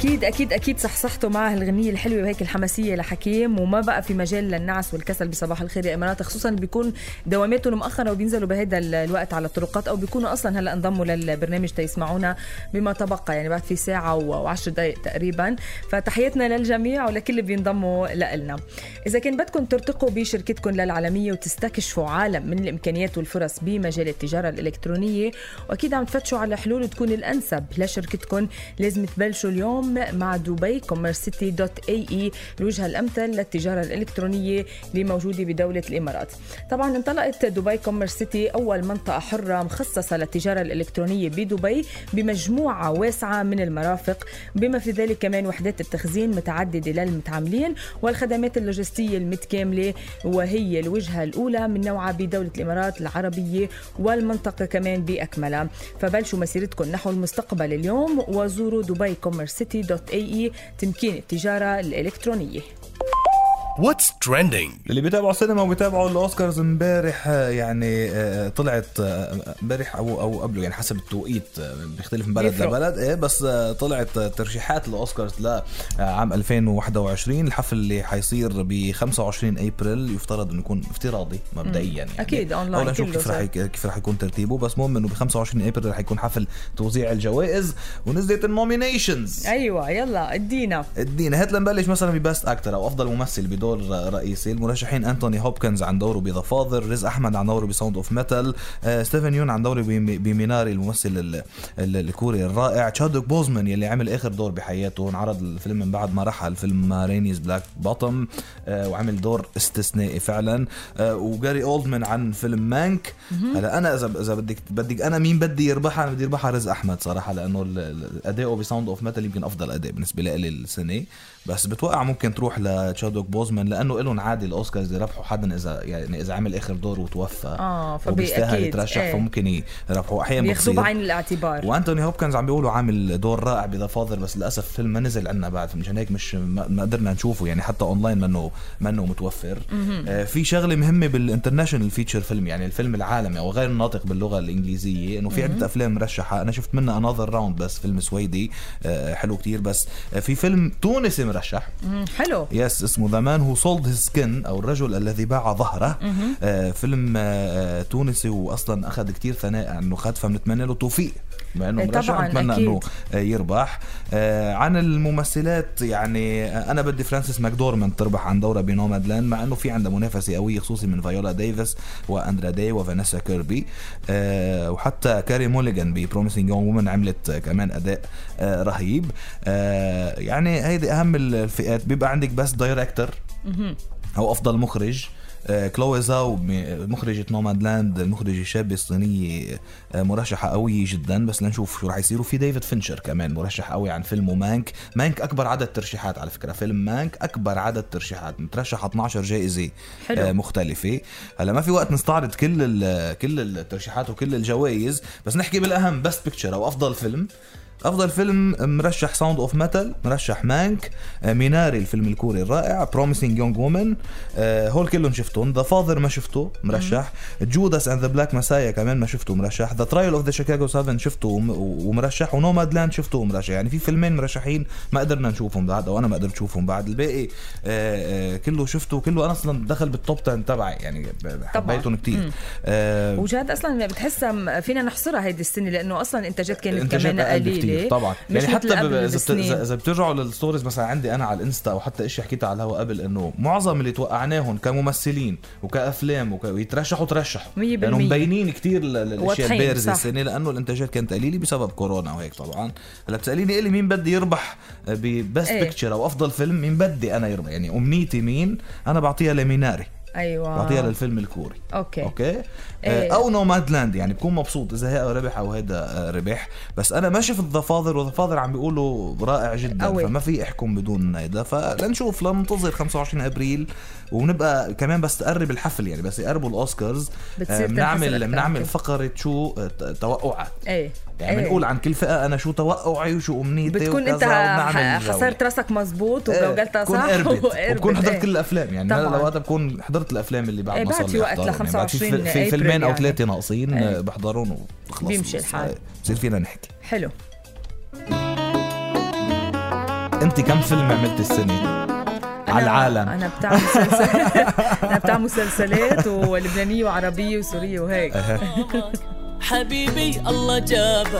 أكيد أكيد أكيد صحصحتوا مع هالغنية الحلوة وهيك الحماسية لحكيم. وما بقى في مجال للنعس والكسل بصباح الخير يا إمارات خصوصا بيكون دواماتهم مؤخرة وبينزلوا بهذا الوقت على الطرقات أو بيكونوا أصلا هلأ انضموا للبرنامج تيسمعونا بما تبقى يعني بعد في ساعة و10 دقائق تقريبا. فتحياتنا للجميع ولكل اللي بينضموا لنا إذا كان بدكم ترتقوا بشركتكم للعالمية وتستكشفوا عالم من الإمكانيات والفرص بمجال التجارة الإلكترونية وأكيد عم تفتشوا على حلول تكون الأنسب لشركتكم. لازم تبلشوا اليوم مع دبي CommerCity dot ae الوجهة الأمثل للتجارة الإلكترونية اللي موجوده بدولة الإمارات. طبعا انطلقت دبي CommerCity أول منطقة حرة مخصصة للتجارة الإلكترونية بدبي بمجموعة واسعة من المرافق بما في ذلك كمان وحدات التخزين متعددة للمتعاملين والخدمات اللوجستية المتكاملة وهي الوجهة الأولى من نوعها بدولة الإمارات العربية والمنطقة كمان بأكملها. فبلشوا مسيرتكم نحو المستقبل اليوم وزوروا دبي CommerCity تمكين التجارة الإلكترونية. What's trending اللي بيتابعوا السينما وبيتابعوا الأوسكارز امبارح آه، يعني آه، طلعت آه، امبارح أو أو قبله يعني حسب التوقيت بيختلف من بلد. لبلد. إيه بس طلعت ترشيحات الاوسكارز لعام 2021 الحفل اللي حيصير ب 25 أبريل يفترض إنه يكون افتراضي مبدئيا يعني. أكيد، أونلاين أولا نشوف كيف رح كيف رح يكون ترتيبه. بس المهم إنه ب 25 أبريل رح يكون حفل توزيع الجوائز ونزلت ال nominations أيوة يلا ادينا. ادينا هات لنبلش مثلا ب best actor أو أفضل ممثل بدور رئيسي. المرشحين أنتوني هوبكنز عن دوره ب The Father ريز أحمد عن دوره ب Sound of Metal ستيفن يون عن دوره بم- ب Minari الممثل ال- ال- الكوري الرائع تشادويك بوزمان يلي عمل آخر دور بحياته انعرض الفيلم من بعد ما رحل فيلم Rainey's Black Bottom وعمل دور استثنائي فعلا. آه، وجاري أولدمان عن فيلم Mank. هلا أنا إذا إذا بدك بدك أنا مين بدي يربحها؟ أنا بدي يربحها ريز أحمد صراحة لأنه اداؤه ب Sound of Metal يمكن أفضل أداء بالنسبة لي السنة بس بتوقع ممكن تروح لتشادويك بوزمان. لأنه لهم عادي الأوسكارز يربحوا حدا اذا يعني إذا عمل آخر دور وتوفى. فبي- وبيستاهل أكيد، يترشح إيه. فممكن يربحوا أحيانا بياخذوه بعين الاعتبار. وأنتوني هوبكنز عم بيقولوا عامل دور رائع ب The Father بس للأسف الفيلم ما نزل عنا بعد مشان هيك مش ما قدرنا نشوفه يعني حتى أونلاين منه منه متوفر. آه في شغلة مهمة بال international feature film يعني الفيلم العالمي أو غير الناطق باللغة الإنجليزية إنه في عدة أفلام مرشحة. أنا شفت منها Another Round بس فيلم سويدي آه حلو كتير بس آه في فيلم تونسي مرشح. حلو. yes اسمه The Man Who Sold His Skin أو الرجل الذي باع ظهره. آه فيلم آه تونسي واصلا أخذ كتير ثناء إنه خد فبنتمنى له توفيق بما إنه إيه مرشح أكيد. إنه آه، يربح. آه عن الممثلات يعني آه، أنا بدي فرانسيس ماكدورمان تربح عن دورها ب Nomadland مع إنه في عندها منافسة قوية خصوصي من فايولا ديفيس وأندرا داي وفانيسا كيربي. آه وحتى كاري موليغان ب Promising Young Woman عملت آه، كمان أداء آه رهيب. يعني هيدي أهم الفئات. بيبقى عندك بس director أو أفضل مخرج. آه، كلوي زاو مخرجة Nomadland المخرجة الشابة الصينية آه، مرشحة قوية جدا. بس لنشوف شو رح يصير. وفي ديفيد فينشر كمان مرشح قوي عن فيلمه Mank. Mank أكبر عدد ترشيحات على فكرة. فيلم Mank أكبر عدد ترشيحات. مترشح 12 جائزة حلو. آه، مختلفة. هلا ما في وقت نستعرض كل كل الترشيحات وكل الجوائز. بس نحكي بالأهم best picture أو أفضل فيلم. أفضل فيلم مرشح Sound of Metal مرشح Mank آه، Minari الفيلم الكوري الرائع Promising Young Woman هول كلهم شفتهم. The Father ما شفته مرشح. Judas and the Black Messiah كمان ما شفته مرشح. The Trial of the Chicago 7 شفته وم- ومرشح. و Nomadland شفته ومرشح. يعني في فيلمين مرشحين ما قدرنا نشوفهم بعد أو أنا ما قدرت أشوفهم بعد. الباقي آه، آه، كله شفته. وكله أنا أصلا دخل بال top 10 تبعي يعني حبيتهم كثير وجاد أصلا بتحسها فينا نحصرها هيدي السنة لأنه أصلا انتاجات كانت كمان قليلة. بكتير طبعا. يعني حتى إذا بترجعوا لل stories مثلا عندي أنا على الإنستا أو حتى إشي حكيتها على الهواء قبل إنه معظم اللي توقعناهم كممثلين وكأفلام وك... ويترشحوا ترشحوا. لأنه. مبينين كثير الاشياء البارزة. السنة لأنه الانتاجات كانت قليلة بسبب كورونا وهيك طبعا. هلأ بتسأليني الي مين بدي يربح ب best إيه. picture أو أفضل فيلم مين بدي أنا يربح؟ يعني أمنيتي مين؟ أنا بعطيها ل Minari. أيوه. بعطيها للفيلم الكوري. أوكي. أوكي؟ إيه. آه، أو Nomadland يعني بكون مبسوط إذا هي ربح أو هيدا آه، ربح. بس أنا ما شفت و The Father عم بيقولوا رائع جدا قوي. فما في احكم بدون هيدا. فلنشوف لننتظر 25 أبريل ونبقى كمان بس تقرب الحفل يعني بس يقربوا الأوسكارز. آه، بنعمل بنعمل. فقرة شو توقعات. إيه. يعني إيه. بنقول عن كل فئة أنا شو توقعي وشو أمنيتي بتكون انت خسرت راسك مزبوط وجولتها صح وبكون حضرت كل الأفلام. يعني هلا لو بكون حضرت الأفلام اللي بعد إيه، ما صار في وقت ل 25 يعني في فيلمين أو يعني. ثلاثة ناقصين إيه. آه، بحضرهم وخلص بيمشي الحال. آه، بصير فينا نحكي. حلو. أنت كم فيلم عملت السنة؟ على العالم. أنا بتاع مسلسلات أنا بتاع مسلسلات ولبنانية وعربية وسورية وهيك. حبيبي الله جابه